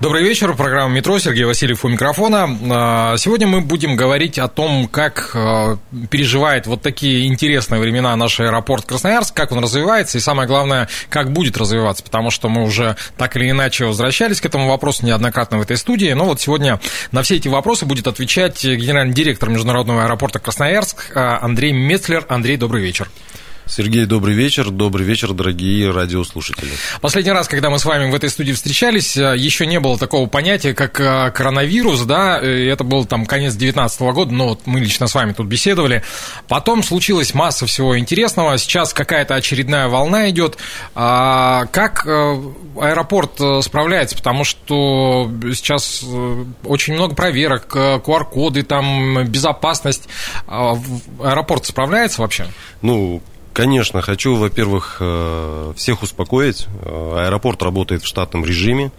Добрый вечер, программа «Метро», Сергей Васильев у микрофона. А, сегодня мы будем говорить о том, как а, переживает вот такие интересные времена наш аэропорт Красноярск, как он развивается, и самое главное, как будет развиваться, потому что мы уже так или иначе возвращались к этому вопросу неоднократно в этой студии, но вот сегодня на все эти вопросы будет отвечать генеральный директор Международного аэропорта Красноярск а, Андрей Мецлер. Андрей, добрый вечер. Сергей, добрый вечер. Добрый вечер, дорогие радиослушатели. Последний раз, когда мы с вами в этой студии встречались, э, еще не было такого понятия, как э, коронавирус, да, это был там конец 2019 года, но вот мы лично с вами тут беседовали. Потом случилась масса всего интересного, сейчас какая-то очередная волна идет. А как э, аэропорт справляется, потому что сейчас очень много проверок, QR-коды, там, безопасность. А аэропорт справляется вообще? Ну, Конечно, хочу, во-первых, э, всех успокоить. Э, аэропорт работает в штатном режиме.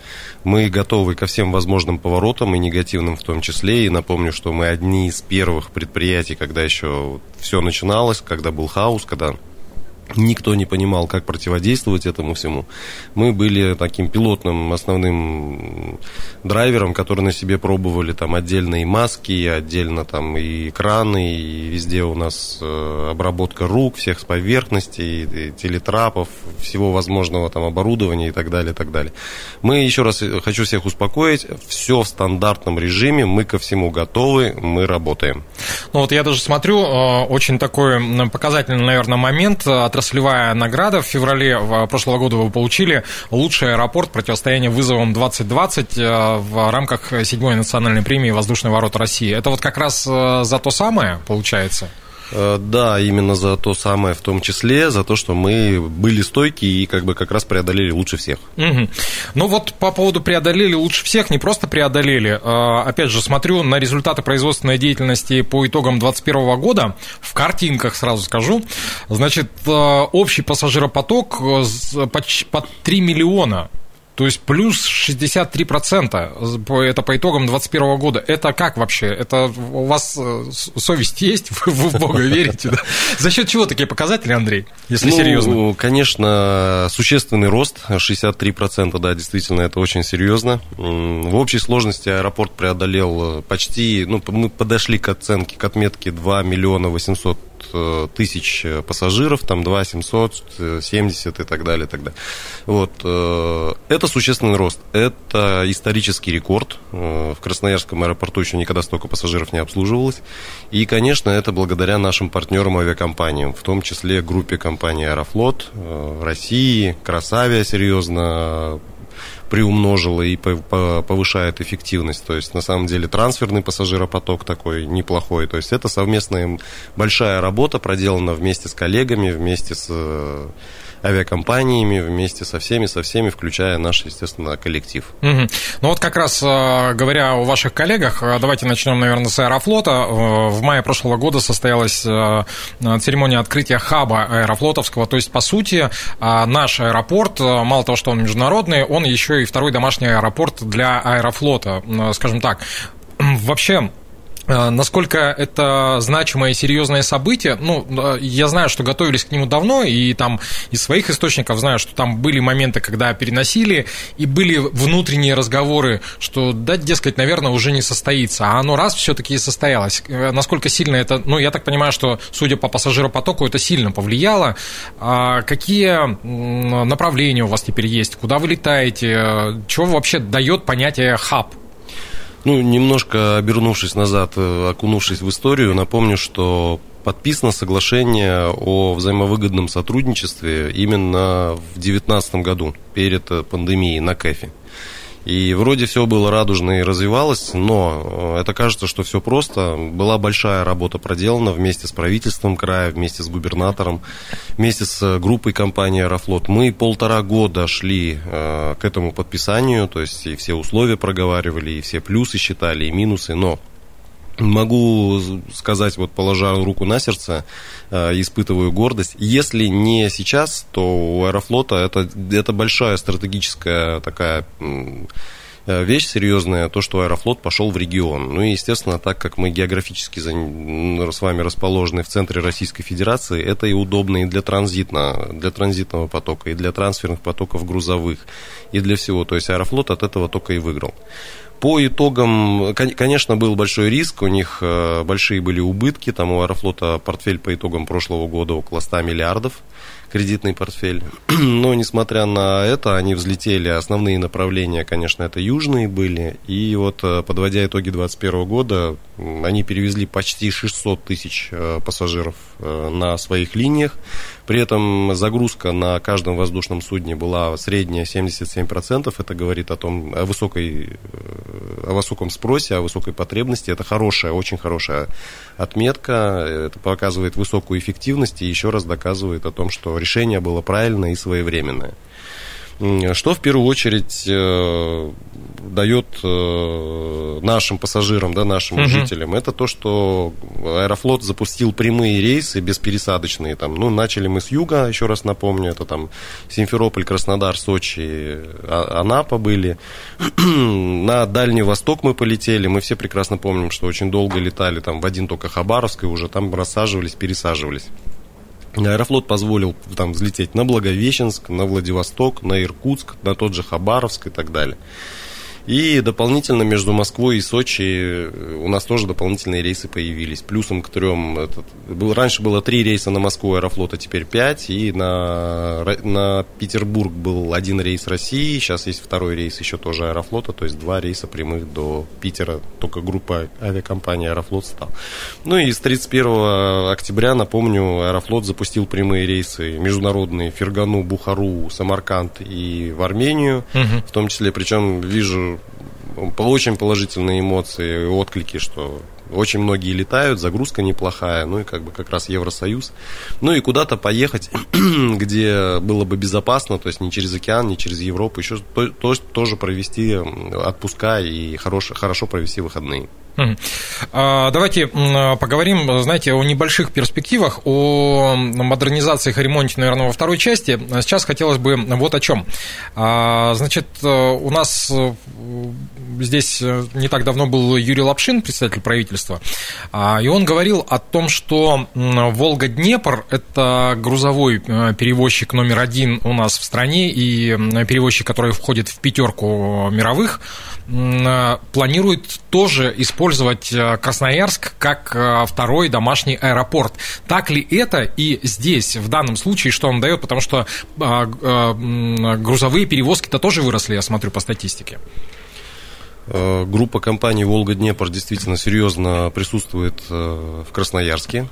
Мы готовы ко всем возможным поворотам, и негативным в том числе. И напомню, что мы одни из первых предприятий, когда еще все начиналось, когда был хаос, когда никто не понимал, как противодействовать этому всему. Мы были таким пилотным основным драйвером, который на себе пробовали там отдельно и маски, отдельно там и экраны, и везде у нас э, обработка рук, всех с поверхностей, и телетрапов, всего возможного там оборудования и так далее, и так далее. Мы, еще раз хочу всех успокоить, все в стандартном режиме, мы ко всему готовы, мы работаем. Ну вот я даже смотрю, э, очень такой показательный, наверное, момент от отраслевая награда в феврале прошлого года вы получили лучший аэропорт противостояния вызовам 2020 э, в рамках седьмой национальной премии «Воздушные ворота России». Это вот как раз э, за то самое получается? Э, да, именно за то самое в том числе, за то, что мы были стойки и как бы как раз преодолели лучше всех. Угу. Ну вот по поводу преодолели лучше всех, не просто преодолели. Э, опять же, смотрю на результаты производственной деятельности по итогам 2021 года, в картинках сразу скажу. Значит, э, общий пассажиропоток под 3 миллиона то есть плюс 63%, это по итогам 2021 года. Это как вообще? Это у вас э, совесть есть? Вы в Бога верите? Да? За счет чего такие показатели, Андрей, если ну, серьезно? конечно, существенный рост, 63%, да, действительно, это очень серьезно. В общей сложности аэропорт преодолел э, почти, ну, мы подошли к оценке, к отметке 2 миллиона 800 Э, тысяч э, пассажиров, там 2 770 и так далее, и так далее. Вот. Э, это существенный рост. Это исторический рекорд. В Красноярском аэропорту еще никогда столько пассажиров не обслуживалось. И, конечно, это благодаря нашим партнерам авиакомпаниям, в том числе группе компании Аэрофлот, России, Красавия серьезно, приумножила и повышает эффективность. То есть, на самом деле, трансферный пассажиропоток такой неплохой. То есть, это совместная большая работа, проделана вместе с коллегами, вместе с э, авиакомпаниями, вместе со всеми, со всеми, включая наш, естественно, коллектив. Угу. Ну вот как раз э, говоря о ваших коллегах, э, давайте начнем, наверное, с Аэрофлота. Э, в мае прошлого года состоялась церемония открытия хаба аэрофлотовского, то есть, по сути, наш аэропорт, мало того, что он международный, он еще и второй домашний аэропорт для аэрофлота, скажем так. Вообще, насколько это значимое и серьезное событие, ну, э, я знаю, что готовились к нему давно, и там из своих источников знаю, что там были моменты, когда переносили, и были внутренние разговоры, что, да, дескать, наверное, уже не состоится, а оно раз все-таки и состоялось. Э, насколько сильно это, ну, я так понимаю, что, судя по пассажиропотоку, это сильно повлияло. А какие направления у вас теперь есть? Куда вы летаете? Чего вообще дает понятие хаб? Ну, немножко обернувшись назад, э, окунувшись в историю, напомню, что подписано соглашение о взаимовыгодном сотрудничестве именно в 2019 году, перед э, пандемией на КЭФе. И вроде все было радужно и развивалось, но это кажется, что все просто. Была большая работа проделана вместе с правительством края, вместе с губернатором, вместе с группой компании «Аэрофлот». Мы полтора года шли к этому подписанию, то есть и все условия проговаривали, и все плюсы считали, и минусы, но Могу сказать, вот положа руку на сердце, э, испытываю гордость. Если не сейчас, то у Аэрофлота это, это большая стратегическая такая э, вещь серьезная, то, что Аэрофлот пошел в регион. Ну и, естественно, так как мы географически с вами расположены в центре Российской Федерации, это и удобно и для, транзитно, для транзитного потока, и для трансферных потоков грузовых, и для всего. То есть Аэрофлот от этого только и выиграл. По итогам, конечно, был большой риск, у них э, большие были убытки, там у Аэрофлота портфель по итогам прошлого года около 100 миллиардов, кредитный портфель. Но, несмотря на это, они взлетели. Основные направления, конечно, это южные были. И вот, э, подводя итоги 2021 года, они перевезли почти 600 тысяч э, пассажиров на своих линиях. При этом загрузка на каждом воздушном судне была средняя 77%. Это говорит о том, о, высокой, э, о высоком спросе, о высокой потребности. Это хорошая, очень хорошая отметка. Это показывает высокую эффективность и еще раз доказывает о том, что решение было правильное и своевременное. Что в первую очередь э, дает э, нашим пассажирам, да, нашим угу. жителям, это то, что Аэрофлот запустил прямые рейсы беспересадочные. Там, ну, начали мы с юга, еще раз напомню, это там Симферополь, Краснодар, Сочи, а, Анапа были. На Дальний Восток мы полетели, мы все прекрасно помним, что очень долго летали там в один только Хабаровск, и уже там рассаживались, пересаживались. Аэрофлот позволил там взлететь на Благовещенск, на Владивосток, на Иркутск, на тот же Хабаровск и так далее. И дополнительно между Москвой и Сочи э, у нас тоже дополнительные рейсы появились. Плюсом к трем, этот, был, раньше было три рейса на Москву аэрофлота, теперь пять. И на, на Петербург был один рейс России, сейчас есть второй рейс еще тоже аэрофлота, то есть два рейса прямых до Питера, только группа авиакомпании Аэрофлот стал. Ну и с 31 октября, напомню, Аэрофлот запустил прямые рейсы международные Фергану, Бухару, Самарканд и в Армению, угу. в том числе, причем вижу очень положительные эмоции, отклики, что очень многие летают, загрузка неплохая, ну и как бы как раз Евросоюз. Ну и куда-то поехать, где было бы безопасно, то есть не через океан, не через Европу, еще то, то, тоже провести отпуска и хорошо, хорошо провести выходные. А, давайте поговорим, знаете, о небольших перспективах, о модернизации и ремонте, наверное, во второй части. Сейчас хотелось бы вот о чем. А, значит, у нас э, здесь не так давно был Юрий Лапшин, председатель правительства, а, и он говорил о том, что Волга-Днепр – это грузовой э, перевозчик номер один у нас в стране и перевозчик, который входит в пятерку мировых, планирует тоже использовать э, Красноярск как э, второй домашний аэропорт. Так ли это и здесь, в данном случае, что он дает? Потому что э, грузовые перевозки-то тоже выросли, я смотрю, по статистике. Группа компаний «Волга-Днепр» действительно серьезно присутствует в Красноярске.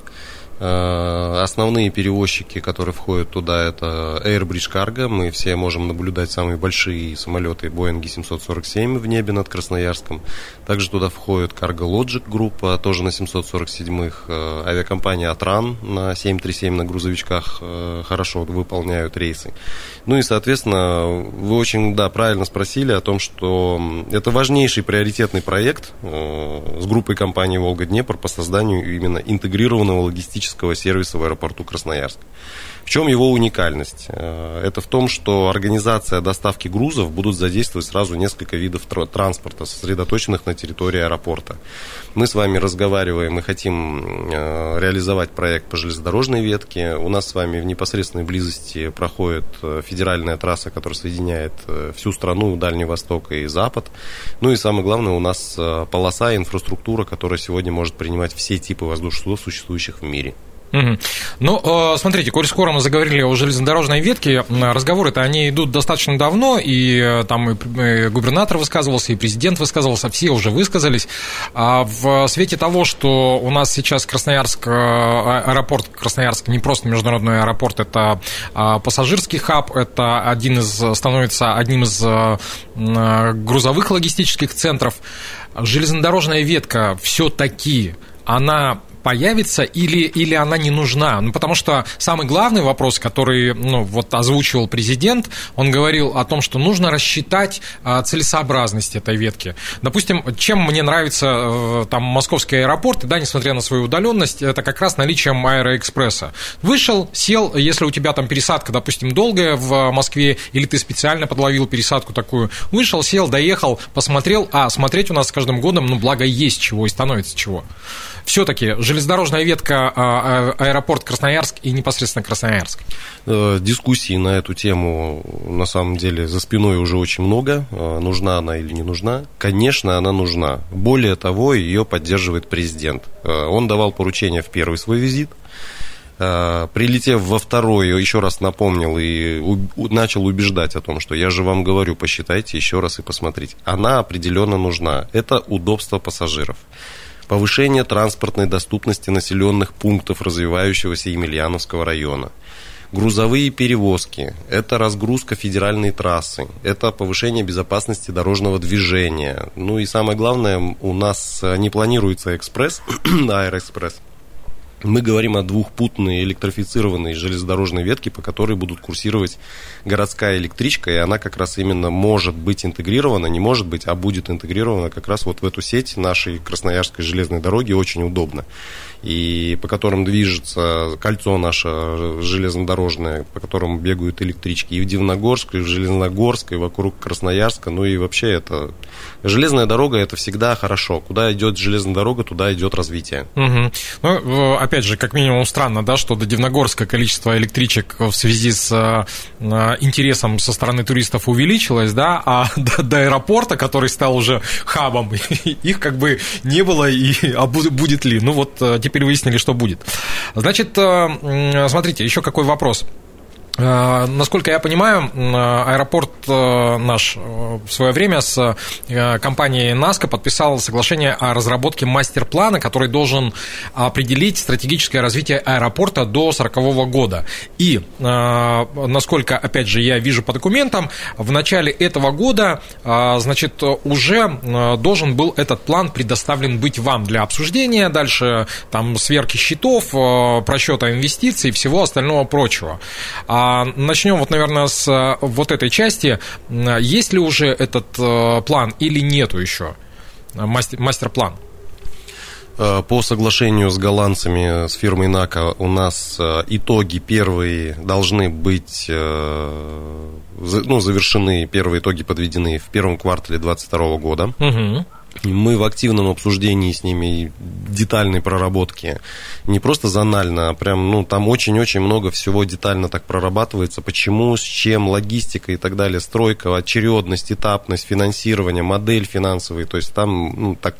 Э, основные перевозчики, которые входят туда, это Airbridge Cargo. Мы все можем наблюдать самые большие самолеты Boeing 747 в небе над Красноярском. Также туда входит Cargo Logic группа, тоже на 747-х. Э, авиакомпания Атран на 737 на грузовичках э, хорошо выполняют рейсы. Ну и, соответственно, вы очень да, правильно спросили о том, что это важнейший приоритетный проект с группой компании «Волга-Днепр» по созданию именно интегрированного логистического логистического сервиса в аэропорту Красноярск. В чем его уникальность? Э, это в том, что организация доставки грузов будут задействовать сразу несколько видов транспорта, сосредоточенных на территории аэропорта. Мы с вами разговариваем и хотим э, реализовать проект по железнодорожной ветке. У нас с вами в непосредственной близости проходит э, федеральная трасса, которая соединяет всю страну, Дальний Восток и Запад. Ну и самое главное, у нас полоса, инфраструктура, которая сегодня может принимать все типы воздушных судов, существующих в мире. Угу. Ну, смотрите, коль скоро мы заговорили о железнодорожной ветке, разговоры-то они идут достаточно давно, и э, там и губернатор высказывался, и президент высказывался, все уже высказались. А в свете того, что у нас сейчас Красноярск, э, аэропорт Красноярск не просто международный аэропорт, это а, пассажирский хаб, это один из, становится одним из э, грузовых логистических центров. Железнодорожная ветка все-таки она появится или, или она не нужна? Ну, потому что самый главный вопрос, который ну, вот озвучивал президент, он говорил о том, что нужно рассчитать а, целесообразность этой ветки. Допустим, чем мне нравится э, там московский аэропорт, да, несмотря на свою удаленность, это как раз наличием аэроэкспресса. Вышел, сел, если у тебя там пересадка, допустим, долгая в Москве, или ты специально подловил пересадку такую, вышел, сел, доехал, посмотрел, а смотреть у нас с каждым годом, ну, благо есть чего и становится чего все-таки железнодорожная ветка а, а, аэропорт Красноярск и непосредственно Красноярск? Э, дискуссий на эту тему на самом деле за спиной уже очень много. Э, нужна она или не нужна? Конечно, она нужна. Более того, ее поддерживает президент. Э, он давал поручение в первый свой визит. Прилетев во второй, еще раз напомнил и начал убеждать о том, что я же вам говорю, посчитайте еще раз и посмотрите. Она определенно нужна. Это удобство пассажиров повышение транспортной доступности населенных пунктов развивающегося Емельяновского района. Грузовые перевозки – это разгрузка федеральной трассы, это повышение безопасности дорожного движения. Ну и самое главное, у нас не планируется экспресс, аэроэкспресс, мы говорим о двухпутной электрифицированной железнодорожной ветке, по которой будут курсировать городская электричка, и она как раз именно может быть интегрирована, не может быть, а будет интегрирована как раз вот в эту сеть нашей Красноярской железной дороги. Очень удобно и по которым движется кольцо наше железнодорожное, по которому бегают электрички и в Дивногорск, и в Железногорск, и вокруг Красноярска. Ну и вообще это... Железная дорога это всегда хорошо. Куда идет железная дорога, туда идет развитие. Угу. Ну, опять же, как минимум странно, да, что до Дивногорска количество электричек в связи с э, интересом со стороны туристов увеличилось, да, а до, до аэропорта, который стал уже хабом, их как бы не было, и а будет ли? Ну вот э, теперь выяснили, что будет. Значит, э, смотрите, еще какой вопрос. Э, насколько я понимаю, аэропорт э, наш в свое время с компанией НАСКО подписал соглашение о разработке мастер-плана, который должен определить стратегическое развитие аэропорта до 2040 года. И, насколько, опять же, я вижу по документам, в начале этого года, значит, уже должен был этот план предоставлен быть вам для обсуждения, дальше там сверки счетов, просчета инвестиций и всего остального прочего. А, начнем вот, наверное, с э, вот этой части. Есть ли уже этот э, план или нету еще? Мастер-план. Э, по соглашению с голландцами, с фирмой НАКО, у нас итоги первые должны быть ну, завершены, первые итоги подведены в первом квартале 2022 года. Угу. Мы в активном обсуждении с ними детальной проработки. Не просто зонально, а прям, ну, там очень-очень много всего детально так прорабатывается. Почему, с чем, логистика и так далее, стройка, очередность, этапность, финансирование, модель финансовая. То есть там, ну, так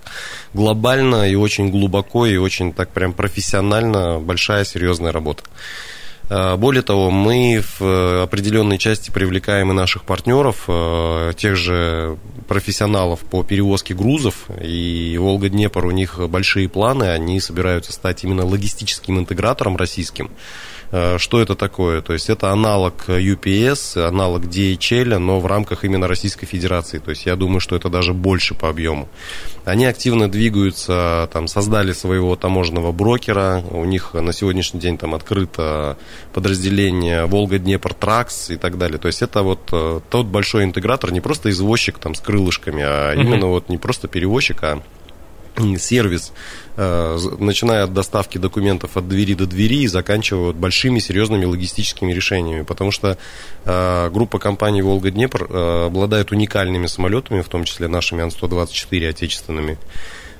глобально и очень глубоко, и очень так прям профессионально большая, серьезная работа. Э, более того, мы в э, определенной части привлекаем и наших партнеров, э, тех же профессионалов по перевозке грузов, и Волга-Днепр, у них большие планы, они собираются стать именно логистическим интегратором российским. Э, что это такое? То есть это аналог UPS, аналог DHL, но в рамках именно Российской Федерации. То есть я думаю, что это даже больше по объему. Они активно двигаются, там, создали своего таможенного брокера, у них на сегодняшний день там открыто подразделение Волга-Днепр Тракс и так далее. То есть это вот э, тот большой интегратор, не просто извозчик там с крылышками, а именно вот не просто перевозчик, а сервис, э, начиная от доставки документов от двери до двери и заканчивая большими серьезными логистическими решениями, потому что э, группа компаний «Волга-Днепр» э, обладает уникальными самолетами, в том числе нашими Ан-124 отечественными,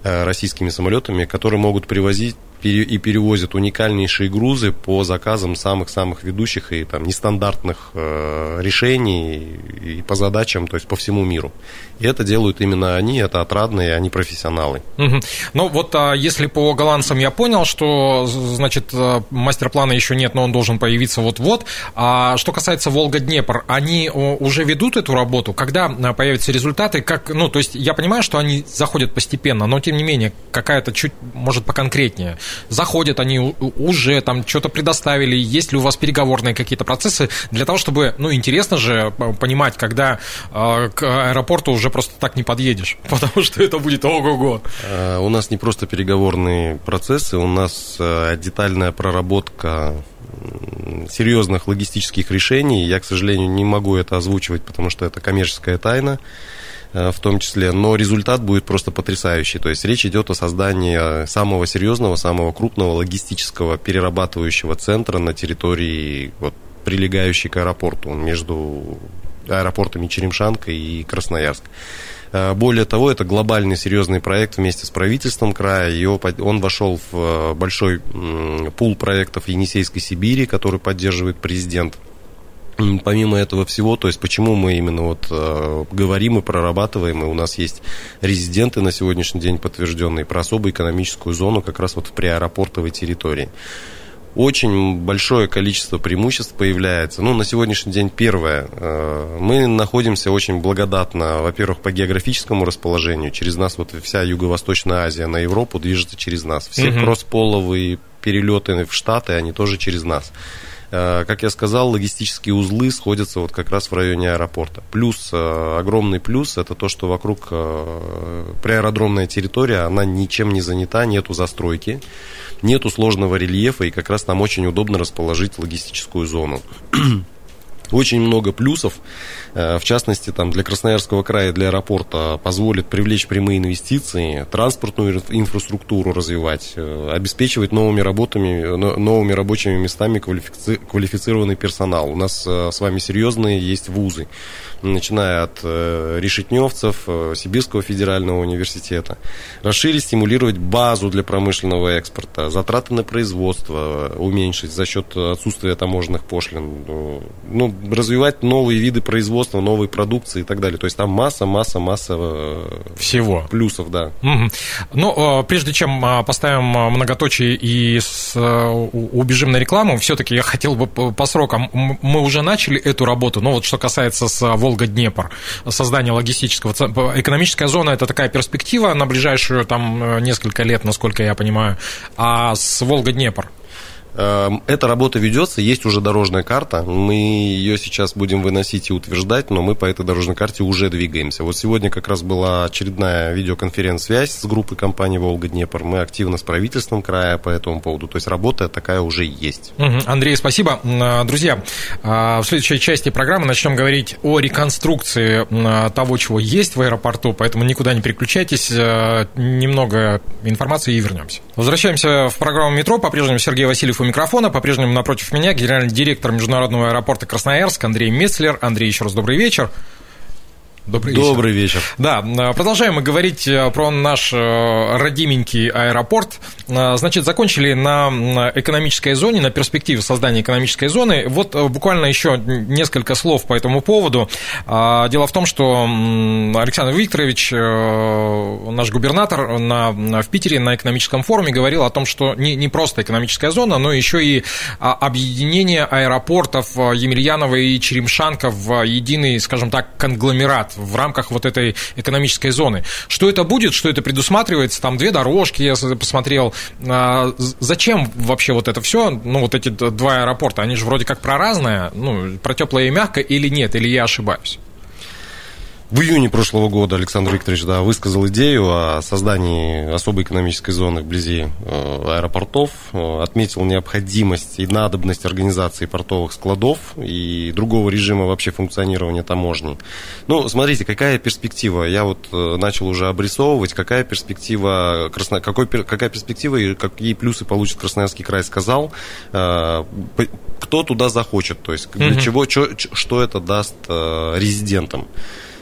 российскими самолетами, которые могут привозить и перевозят уникальнейшие грузы по заказам самых-самых ведущих и там нестандартных э, решений и по задачам, то есть по всему миру. И это делают именно они, это отрадные, они профессионалы. Угу. Ну вот а если по голландцам я понял, что значит э, мастер-плана еще нет, но он должен появиться вот-вот. А что касается Волга-Днепр, они уже ведут эту работу? Когда э, появятся результаты? Как, ну, то есть я понимаю, что они заходят постепенно, но тем не менее какая-то чуть, может, поконкретнее. Заходят они уже, там что-то предоставили, есть ли у вас переговорные какие-то процессы для того, чтобы, ну, интересно же понимать, когда э, к аэропорту уже просто так не подъедешь, потому что это будет ого-го. А, у нас не просто переговорные процессы, у нас э, детальная проработка серьезных логистических решений. Я, к сожалению, не могу это озвучивать, потому что это коммерческая тайна. Э, в том числе, но результат будет просто потрясающий. То есть речь идет о создании самого серьезного, самого крупного логистического перерабатывающего центра на территории вот, прилегающей к аэропорту между аэропортами Черемшанка и Красноярск. Э, более того, это глобальный серьезный проект вместе с правительством края. Его, он вошел в э, большой пул проектов Енисейской Сибири, который поддерживает президент Помимо этого всего, то есть почему мы именно вот э, говорим и прорабатываем, и у нас есть резиденты на сегодняшний день подтвержденные про особую экономическую зону как раз вот в приаэропортовой территории. Очень большое количество преимуществ появляется. Ну, на сегодняшний день первое. Э, мы находимся очень благодатно, во-первых, по географическому расположению. Через нас вот вся Юго-Восточная Азия на Европу движется через нас. Все угу. кроссполовые перелеты в Штаты, они тоже через нас. Э, как я сказал, логистические узлы сходятся вот как раз в районе аэропорта. Плюс, э, огромный плюс, это то, что вокруг э, приаэродромная территория, она ничем не занята, нету застройки, нету сложного рельефа, и как раз нам очень удобно расположить логистическую зону. Очень много плюсов, э, в частности, там, для Красноярского края, для аэропорта позволит привлечь прямые инвестиции, транспортную инфраструктуру развивать, э, обеспечивать новыми работами, новыми рабочими местами квалифицированный персонал. У нас э, с вами серьезные есть вузы, начиная от решетневцев, Сибирского федерального университета. Расширить, стимулировать базу для промышленного экспорта, затраты на производство уменьшить за счет отсутствия таможенных пошлин. Ну, развивать новые виды производства, новые продукции и так далее. То есть там масса, масса, масса э, всего плюсов, да. Угу. Ну, прежде чем поставим многоточие и с, э, убежим на рекламу, все-таки я хотел бы по срокам. Мы уже начали эту работу, но вот что касается с Волга-Днепр, создания логистического центра. Экономическая зона – это такая перспектива на ближайшую там э, несколько лет, насколько я понимаю. А с Волга-Днепр? Эм, эта работа ведется, есть уже дорожная карта. Мы ее сейчас будем выносить и утверждать, но мы по этой дорожной карте уже двигаемся. Вот сегодня как раз была очередная видеоконференц-связь с группой компании «Волга-Днепр». Мы активно с правительством края по этому поводу. То есть работа такая уже есть. Андрей, спасибо. А, друзья, а, в следующей части программы начнем говорить о реконструкции а, того, чего есть в аэропорту, поэтому никуда не переключайтесь. Немного информации и вернемся. Возвращаемся в программу «Метро». По-прежнему Сергей Васильев у микрофона. По-прежнему напротив меня генеральный директор Международного аэропорта Красноярск Андрей Мецлер. Андрей, еще раз добрый вечер. Добрый вечер. Добрый вечер. Да, э, продолжаем мы говорить э, про наш э, родименький аэропорт. Значит, закончили на экономической зоне, на перспективе создания экономической зоны. Вот буквально еще несколько слов по этому поводу. Дело в том, что Александр Викторович, наш губернатор, на, в Питере на экономическом форуме говорил о том, что не, не просто экономическая зона, но еще и а, объединение аэропортов Емельянова и Черемшанка в единый, скажем так, конгломерат в рамках вот этой экономической зоны. Что это будет, что это предусматривается, там две дорожки, я посмотрел. А, зачем вообще вот это все, ну, вот эти два аэропорта, они же вроде как про разное, ну, про теплое и мягкое или нет, или я ошибаюсь? В июне прошлого года Александр Викторович да, высказал идею о создании особой экономической зоны вблизи э, аэропортов, э, отметил необходимость и надобность организации портовых складов и другого режима вообще функционирования таможни. Ну, смотрите, какая перспектива, я вот э, начал уже обрисовывать, какая перспектива, красно, какой, какая перспектива и какие плюсы получит Красноярский край, сказал, кто туда захочет, то есть для чего, что, что это даст резидентам.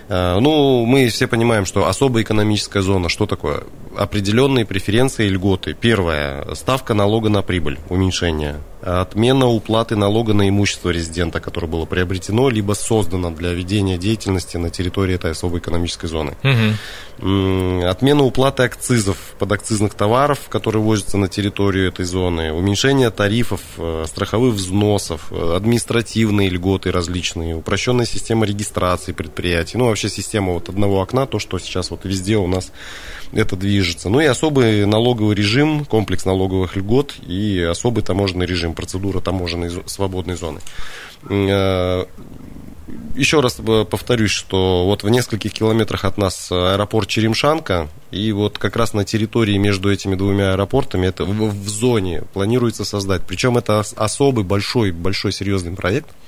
Э, ну, мы все понимаем, что особая экономическая зона, что такое? Определенные преференции и льготы. Первое, ставка налога на прибыль, уменьшение. Отмена уплаты налога на имущество резидента, которое было приобретено, либо создано для ведения деятельности на территории этой особой экономической зоны. Угу. Отмена уплаты акцизов, подакцизных товаров, которые возятся на территорию этой зоны. Уменьшение тарифов, э, страховых взносов, э, административные льготы различные, упрощенная система регистрации предприятий. Ну, вообще система вот одного окна, то, что сейчас вот везде у нас это движется. Ну и особый налоговый режим, комплекс налоговых льгот и особый таможенный режим, процедура таможенной свободной зоны. Э, еще раз повторюсь, что вот в нескольких километрах от нас аэропорт Черемшанка, и вот как раз на территории между этими двумя аэропортами, это в, в зоне планируется создать. Причем это особый большой, большой серьезный проект –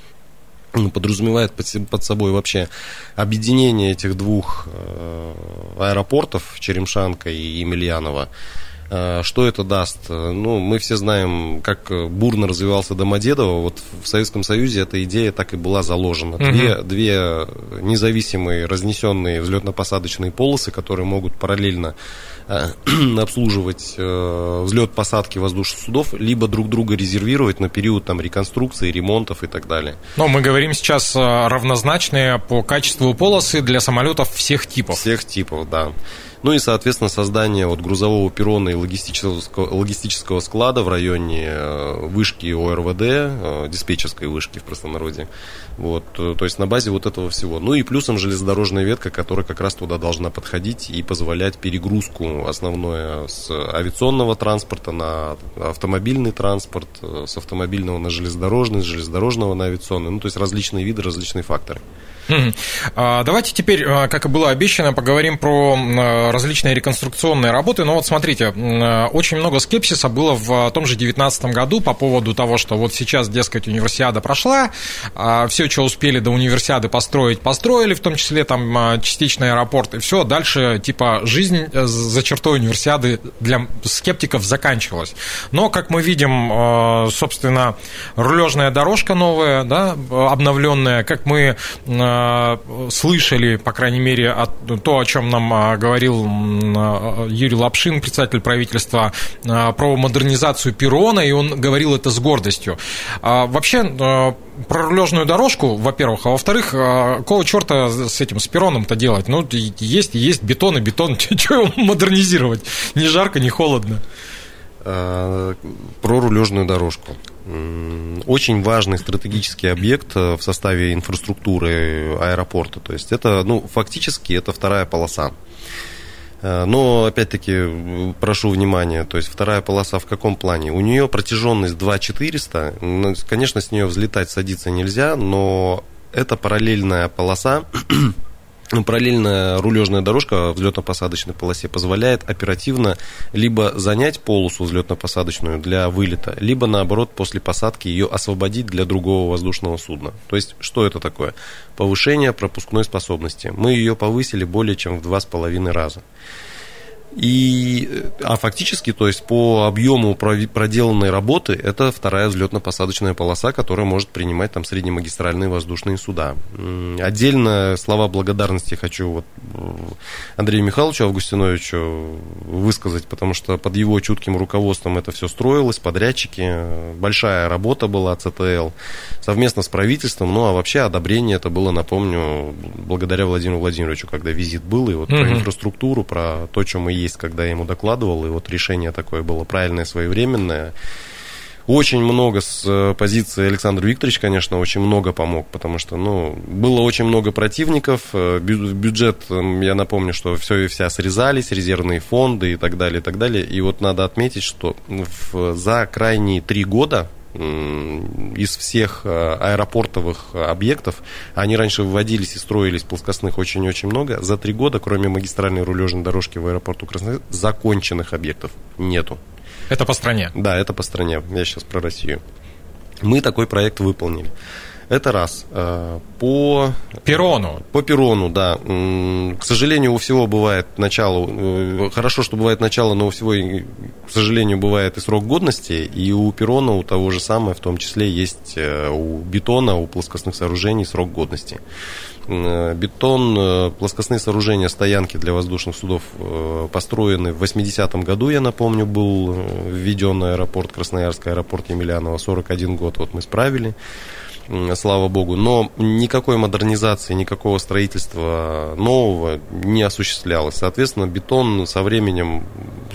подразумевает под собой вообще объединение этих двух э, аэропортов Черемшанка и Емельянова. Э, что это даст? Ну, мы все знаем, как бурно развивался Домодедово. Вот в Советском Союзе эта идея так и была заложена. Угу. Две, две независимые разнесенные взлетно-посадочные полосы, которые могут параллельно Э, обслуживать э, взлет-посадки воздушных судов, либо друг друга резервировать на период там, реконструкции, ремонтов и так далее. Но мы говорим сейчас э, равнозначные по качеству полосы для самолетов всех типов. Всех типов, да. Ну и, соответственно, создание вот грузового перрона и логистического, логистического склада в районе э, вышки ОРВД, э, диспетчерской вышки в простонародье. Вот, э, то есть на базе вот этого всего. Ну и плюсом железнодорожная ветка, которая как раз туда должна подходить и позволять перегрузку основное с авиационного транспорта на автомобильный транспорт, с автомобильного на железнодорожный, с железнодорожного на авиационный. Ну, то есть различные виды, различные факторы. А, давайте теперь, а, как и было обещано, поговорим про а, различные реконструкционные работы. Но вот смотрите, очень много скепсиса было в том же 2019 году по поводу того, что вот сейчас, дескать, универсиада прошла, все, что успели до универсиады построить, построили, в том числе там частичный аэропорт, и все, дальше типа жизнь э, за чертой универсиады для скептиков заканчивалась. Но, как мы видим, собственно, рулежная дорожка новая, да, обновленная, как мы слышали, по крайней мере, то, о чем нам а, говорил а, Юрий Лапшин, председатель правительства, а, про модернизацию перрона, и он говорил это с гордостью. Вообще, про рулежную дорожку, во-первых, а во-вторых, какого черта с этим, с перроном-то делать? Ну, есть, есть бетон и бетон, что модернизировать? Не жарко, не холодно. Про рулежную дорожку очень важный стратегический объект э, в составе инфраструктуры аэропорта. То есть это, ну, фактически это вторая полоса. Э, но, опять-таки, прошу внимания, то есть вторая полоса в каком плане? У нее протяженность 2400, ну, конечно, с нее взлетать, садиться нельзя, но это параллельная полоса ну, параллельная рулежная дорожка в взлетно-посадочной полосе позволяет оперативно либо занять полосу взлетно-посадочную для вылета, либо наоборот после посадки ее освободить для другого воздушного судна. То есть, что это такое? Повышение пропускной способности. Мы ее повысили более чем в два с половиной раза. И, а фактически, то есть по объему проделанной работы, это вторая взлетно-посадочная полоса, которая может принимать там среднемагистральные воздушные суда. Отдельно слова благодарности хочу вот э, Андрею Михайловичу Августиновичу высказать, потому что под его чутким руководством это все строилось, подрядчики, большая работа была ЦТЛ, совместно с правительством, ну а вообще одобрение это было, напомню, благодаря Владимиру Владимировичу, когда визит был, и вот угу. про инфраструктуру, про то, чем мы есть, когда я ему докладывал, и вот решение такое было правильное, своевременное. Очень много с э, позиции Александра Викторовича, конечно, очень много помог, потому что, ну, было очень много противников, э, бюджет, я напомню, что все и вся срезались, резервные фонды и так далее, и так далее. И вот надо отметить, что в, за крайние три года из всех э, аэропортовых объектов, они раньше вводились и строились плоскостных очень-очень много. За три года, кроме магистральной рулежной дорожки в аэропорту Краснодар, законченных объектов нету. Это по стране? Да, это по стране. Я сейчас про Россию. Мы такой проект выполнили. Это раз. По... Перрону. По перрону, да. К сожалению, у всего бывает начало. Хорошо, что бывает начало, но у всего, к сожалению, бывает и срок годности. И у перрона, у того же самого, в том числе, есть у бетона, у плоскостных сооружений срок годности. Э, бетон, э, плоскостные сооружения, стоянки для воздушных судов э, построены в 80-м году, я напомню, был введен аэропорт Красноярск, аэропорт Емельянова, 41 год, вот мы справили слава богу. Но никакой модернизации, никакого строительства нового не осуществлялось. Соответственно, бетон со временем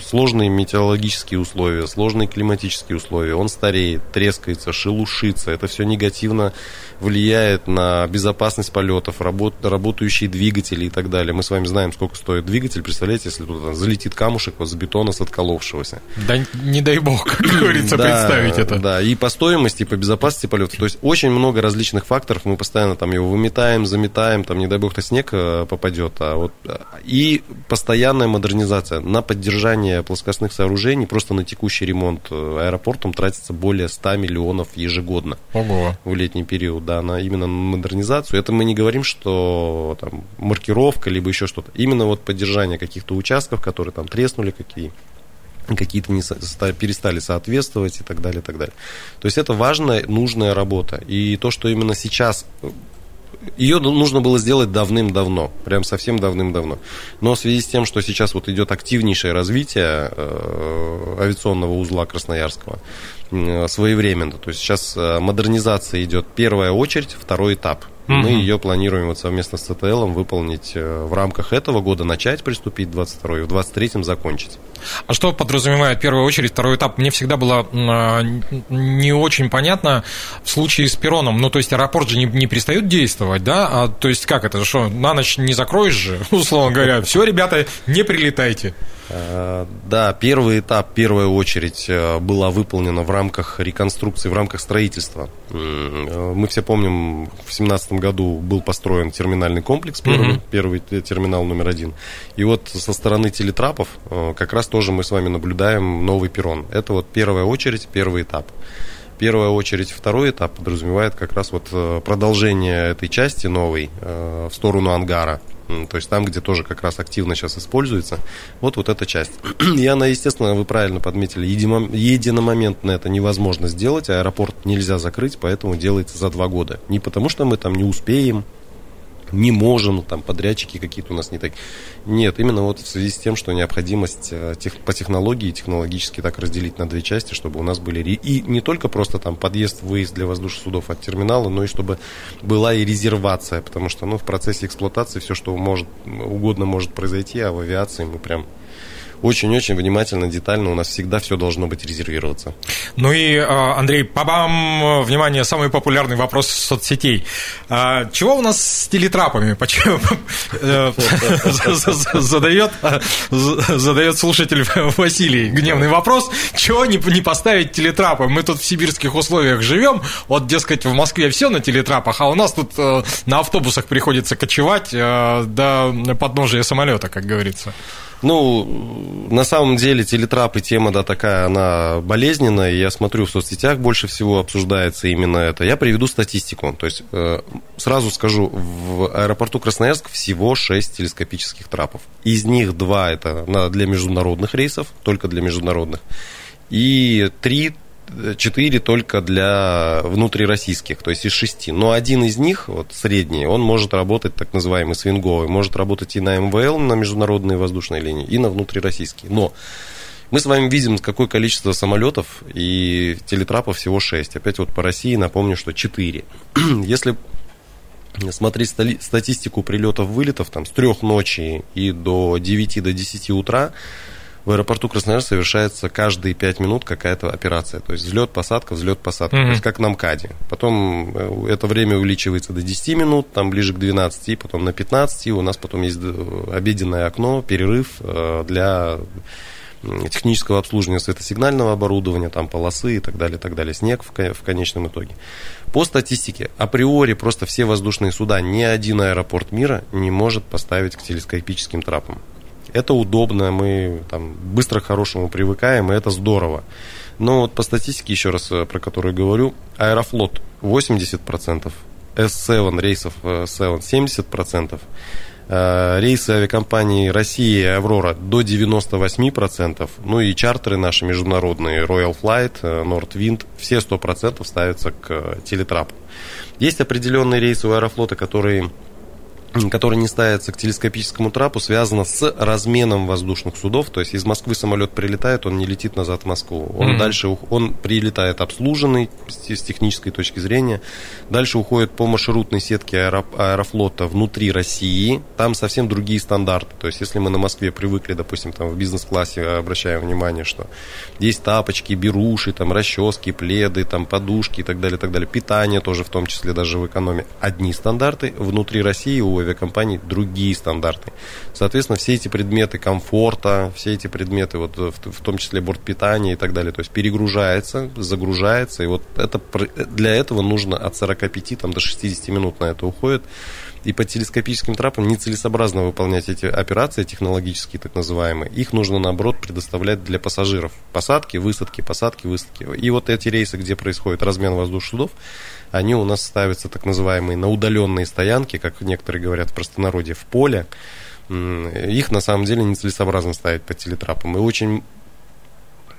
сложные метеорологические условия, сложные климатические условия, он стареет, трескается, шелушится. Это все негативно влияет на безопасность полетов, работ, работающие двигатели и так далее. Мы с вами знаем, сколько стоит двигатель. Представляете, если туда залетит камушек вот с бетона, с отколовшегося. Да не дай бог, как говорится, представить это. Да, и по стоимости, и по безопасности полета. То есть очень много различных факторов. Мы постоянно там его выметаем, заметаем, там, не дай бог, то снег э, попадет. А вот, э, и постоянная модернизация на поддержание плоскостных сооружений, просто на текущий ремонт э, аэропортом тратится более 100 миллионов ежегодно Ого. в летний период да, на именно на модернизацию. Это мы не говорим, что там маркировка, либо еще что-то. Именно вот поддержание каких-то участков, которые там треснули, какие какие-то не перестали соответствовать и так далее, и так далее. То есть это важная, нужная работа. И то, что именно сейчас ее нужно было сделать давным-давно, прям совсем давным-давно. Но в связи с тем, что сейчас вот идет активнейшее развитие э, авиационного узла Красноярского, своевременно, то есть сейчас э, модернизация идет первая очередь, второй этап – Mm-hmm. Мы ее планируем вот совместно с ЦТЛ выполнить э, в рамках этого года, начать приступить 22 и в 23-м закончить. А что подразумевает первая очередь, второй этап? Мне всегда было а, не очень понятно в случае с пероном. Ну, то есть аэропорт же не, не перестает действовать, да? А, то есть как это? Что, на ночь не закроешь же, условно говоря? Все, ребята, не прилетайте. Э, да, первый этап, первая очередь э, была выполнена в рамках реконструкции, в рамках строительства. Э, мы все помним, в 2017 году был построен терминальный комплекс, первый, mm-hmm. первый терминал номер один. И вот со стороны телетрапов как раз тоже мы с вами наблюдаем новый перрон. Это вот первая очередь, первый этап. Первая очередь, второй этап подразумевает как раз вот продолжение этой части новой в сторону ангара то есть там, где тоже как раз активно сейчас используется, вот, вот эта часть. И она, естественно, вы правильно подметили, единомоментно это невозможно сделать, аэропорт нельзя закрыть, поэтому делается за два года. Не потому, что мы там не успеем, не можем, там подрядчики какие-то у нас не так. Нет, именно вот в связи с тем, что необходимость э, тех, по технологии технологически так разделить на две части, чтобы у нас были и не только просто там подъезд, выезд для воздушных судов от терминала, но и чтобы была и резервация, потому что ну, в процессе эксплуатации все, что может, угодно может произойти, а в авиации мы прям очень-очень внимательно, детально. У нас всегда все должно быть резервироваться. Ну и, а, Андрей, пабам, внимание, самый популярный вопрос соцсетей. А, чего у нас с телетрапами? Почему э, задает, задает слушатель Василий гневный вопрос. Чего не, не поставить телетрапы? Мы тут в сибирских условиях живем. Вот, дескать, в Москве все на телетрапах, а у нас тут э, на автобусах приходится кочевать э, до подножия самолета, как говорится. Ну, на самом деле телетрапы тема, да, такая, она болезненная. Я смотрю в соцсетях больше всего обсуждается именно это. Я приведу статистику. То есть, э, сразу скажу, в аэропорту Красноярск всего 6 телескопических трапов. Из них 2 это для международных рейсов, только для международных. И 3 4 только для внутрироссийских, то есть из 6. Но один из них, вот средний, он может работать так называемый свинговый, может работать и на МВЛ, на международные воздушные линии, и на внутрироссийские. Но мы с вами видим, какое количество самолетов и телетрапов всего 6. Опять вот по России напомню, что 4. Если смотреть статистику прилетов-вылетов, там с трех ночи и до 9 до 10 утра, в аэропорту Краснодар совершается каждые 5 минут какая-то операция. То есть взлет, посадка, взлет, посадка. Mm-hmm. То есть как на МКАДе. Потом э, это время увеличивается до 10 минут, там ближе к 12, потом на 15. У нас потом есть э, обеденное окно, перерыв э, для технического обслуживания светосигнального оборудования, там полосы и так далее, так далее, снег в, в конечном итоге. По статистике, априори просто все воздушные суда, ни один аэропорт мира не может поставить к телескопическим трапам. Это удобно, мы там быстро к хорошему привыкаем, и это здорово. Но вот по статистике, еще раз э, про которую говорю, Аэрофлот 80%, S7 рейсов 7 70%, рейсы авиакомпании России и Аврора до 98%, ну и чартеры наши международные, Royal Flight, Nordwind, все 100% ставятся к телетрапу. Есть определенные рейсы у Аэрофлота, которые который не ставится к телескопическому трапу, связано с разменом воздушных судов. То есть из Москвы самолет прилетает, он не летит назад в Москву. Он mm-hmm. дальше он прилетает обслуженный с технической точки зрения. Дальше уходит по маршрутной сетке аэро, аэрофлота внутри России. Там совсем другие стандарты. То есть если мы на Москве привыкли, допустим, там в бизнес-классе обращаем внимание, что есть тапочки, беруши, там расчески, пледы, там подушки и так далее, и так далее. Питание тоже в том числе даже в экономе. Одни стандарты. Внутри России у авиакомпаний другие стандарты. Соответственно, все эти предметы комфорта, все эти предметы, вот, в, том числе бортпитания и так далее, то есть перегружается, загружается, и вот это, для этого нужно от 45 там, до 60 минут на это уходит. И по телескопическим трапам нецелесообразно выполнять эти операции технологические, так называемые. Их нужно, наоборот, предоставлять для пассажиров. Посадки, высадки, посадки, высадки. И вот эти рейсы, где происходит размен воздушных судов, они у нас ставятся так называемые на удаленные стоянки, как некоторые говорят в простонародье, в поле. Их на самом деле нецелесообразно ставить по телетрапам. И очень,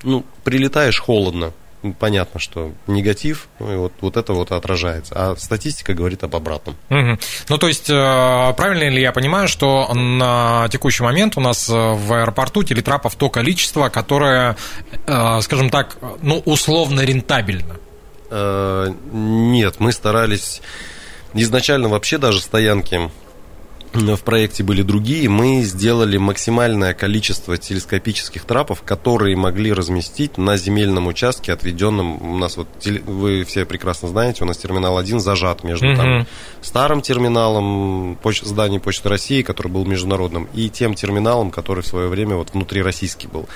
ну, прилетаешь холодно, понятно, что негатив, ну, и вот, вот это вот отражается. А статистика говорит об обратном. Угу. Ну, то есть, э, правильно ли я понимаю, что на текущий момент у нас э, в аэропорту телетрапов то количество, которое, э, скажем так, ну, условно рентабельно? Нет, мы старались изначально вообще даже стоянки в проекте были другие, мы сделали максимальное количество телескопических трапов, которые могли разместить на земельном участке, отведенном у нас вот вы все прекрасно знаете, у нас терминал 1 зажат между угу. там старым терминалом поч- здания Почты России, который был международным, и тем терминалом, который в свое время вот внутрироссийский был.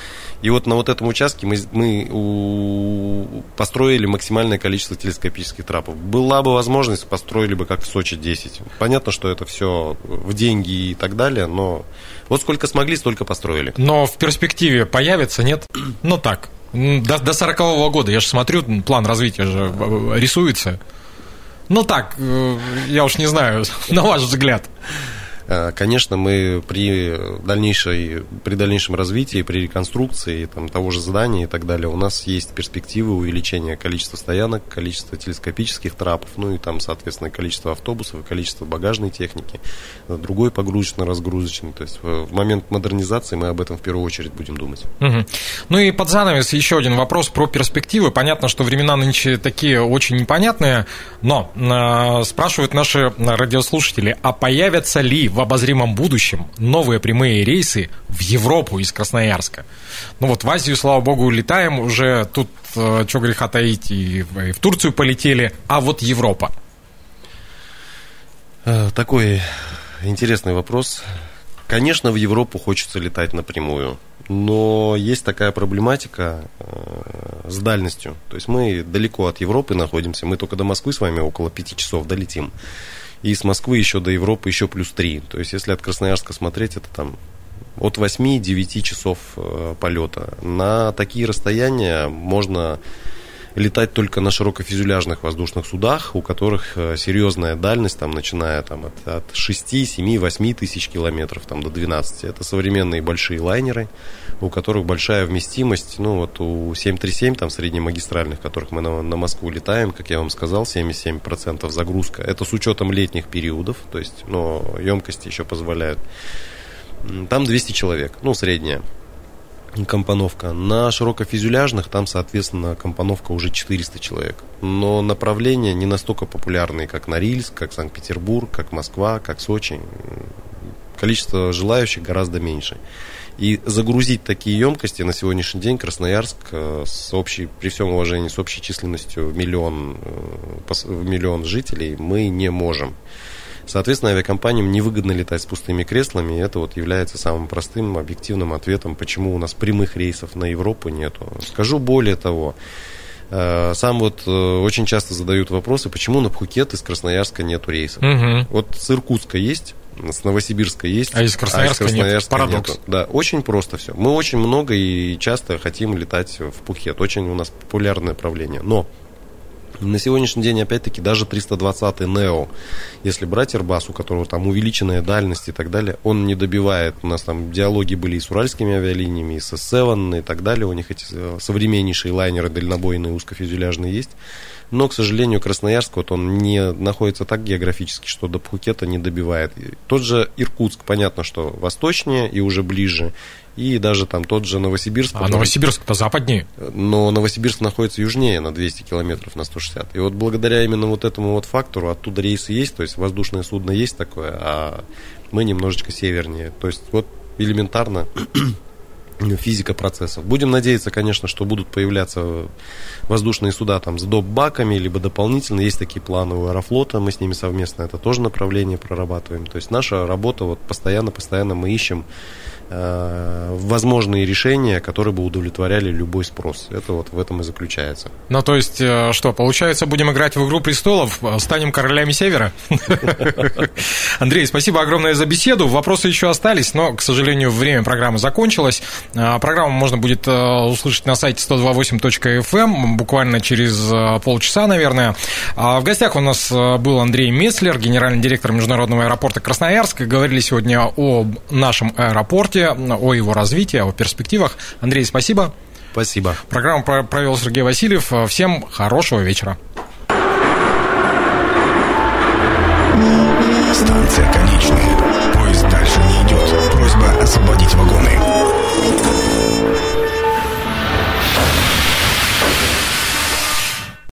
И вот на вот этом участке мы, мы у, построили максимальное количество телескопических трапов. Была бы возможность, построили бы как в Сочи 10. Понятно, что это все в деньги и так далее, но вот сколько смогли, столько построили. Но в перспективе появится, нет? Ну так, до, до 40-го года, я же смотрю, план развития же э, рисуется. Ну так, э, я уж не знаю, на ваш взгляд. Э, конечно, мы при, дальнейшей, при дальнейшем развитии, при реконструкции там, того же здания и так далее, у нас есть перспективы увеличения количества стоянок, количества телескопических трапов, ну и там, соответственно, количество автобусов, количество багажной техники, другой погрузочно-разгрузочный. То есть в момент модернизации мы об этом в первую очередь будем думать. Угу. Ну и под занавес еще один вопрос про перспективы. Понятно, что времена нынче такие очень непонятные, но э, спрашивают наши радиослушатели, а появятся ли в обозримом будущем новые прямые рейсы в Европу из Красноярска. Ну вот в Азию, слава богу, летаем уже, тут э, что греха таить, и в Турцию полетели, а вот Европа. Э, такой интересный вопрос. Конечно, в Европу хочется летать напрямую, но есть такая проблематика э, с дальностью. То есть мы далеко от Европы находимся, мы только до Москвы с вами около пяти часов долетим. И с Москвы еще до Европы еще плюс 3. То есть, если от Красноярска смотреть, это там от 8-9 часов э, полета. На такие расстояния можно летать только на широкофюзеляжных воздушных судах, у которых э, серьезная дальность, там, начиная там, от, от 6, 7, 8 тысяч километров там, до 12. Это современные большие лайнеры, у которых большая вместимость. Ну, вот у 737, там, среднемагистральных, которых мы на, на Москву летаем, как я вам сказал, 77% загрузка. Это с учетом летних периодов, то есть, но емкости еще позволяют. Там 200 человек, ну, средняя компоновка. На широкофюзеляжных там, соответственно, компоновка уже 400 человек. Но направления не настолько популярные, как Норильск, как Санкт-Петербург, как Москва, как Сочи. Количество желающих гораздо меньше. И загрузить такие емкости на сегодняшний день Красноярск э, с общей, при всем уважении, с общей численностью миллион, э, миллион жителей мы не можем. Соответственно, авиакомпаниям невыгодно летать с пустыми креслами, и это вот является самым простым объективным ответом, почему у нас прямых рейсов на Европу нету. Скажу более того, э, сам вот э, очень часто задают вопросы, почему на Пхукет из Красноярска нету рейсов. Угу. Вот с Иркутска есть, с Новосибирска есть, а из Красноярска, а из Красноярска нет. Парадокс. Нету. Да, очень просто все. Мы очень много и часто хотим летать в Пхукет. Очень у нас популярное направление. Но На сегодняшний день, опять-таки, даже 320 Neo, если брать Airbus, у которого там увеличенная дальность и так далее, он не добивает. У нас там диалоги были и с уральскими авиалиниями, и с S7 и так далее. У них эти э, современнейшие лайнеры дальнобойные, узкофюзеляжные есть. Но, к сожалению, Красноярск, вот он не находится так географически, что до Пхукета не добивает. Тот же Иркутск, понятно, что восточнее и уже ближе. И даже там тот же Новосибирск. А который... Новосибирск-то западнее. Но Новосибирск находится южнее на 200 километров, на 160. И вот благодаря именно вот этому вот фактору оттуда рейсы есть, то есть воздушное судно есть такое, а мы немножечко севернее. То есть вот элементарно физика процессов. Будем надеяться, конечно, что будут появляться воздушные суда там с доп-баками, либо дополнительно. Есть такие планы у Аэрофлота, мы с ними совместно это тоже направление прорабатываем. То есть наша работа вот постоянно-постоянно мы ищем возможные решения, которые бы удовлетворяли любой спрос. Это вот в этом и заключается. Ну, то есть, э, что, получается, будем играть в «Игру престолов», станем королями Севера? Андрей, спасибо огромное за беседу. Вопросы еще остались, но, к сожалению, время программы закончилось. Э, программу можно будет услышать на сайте 128.fm эм буквально через полчаса, наверное. А в гостях у нас был Андрей Меслер, генеральный директор Международного аэропорта Красноярска. Говорили сегодня о нашем аэропорте, развития, о его развитии, о перспективах. Андрей, спасибо. Спасибо. Программу провел Сергей Васильев. Всем хорошего вечера. Станция конечная. Поезд дальше не идет. Просьба освободить вагон.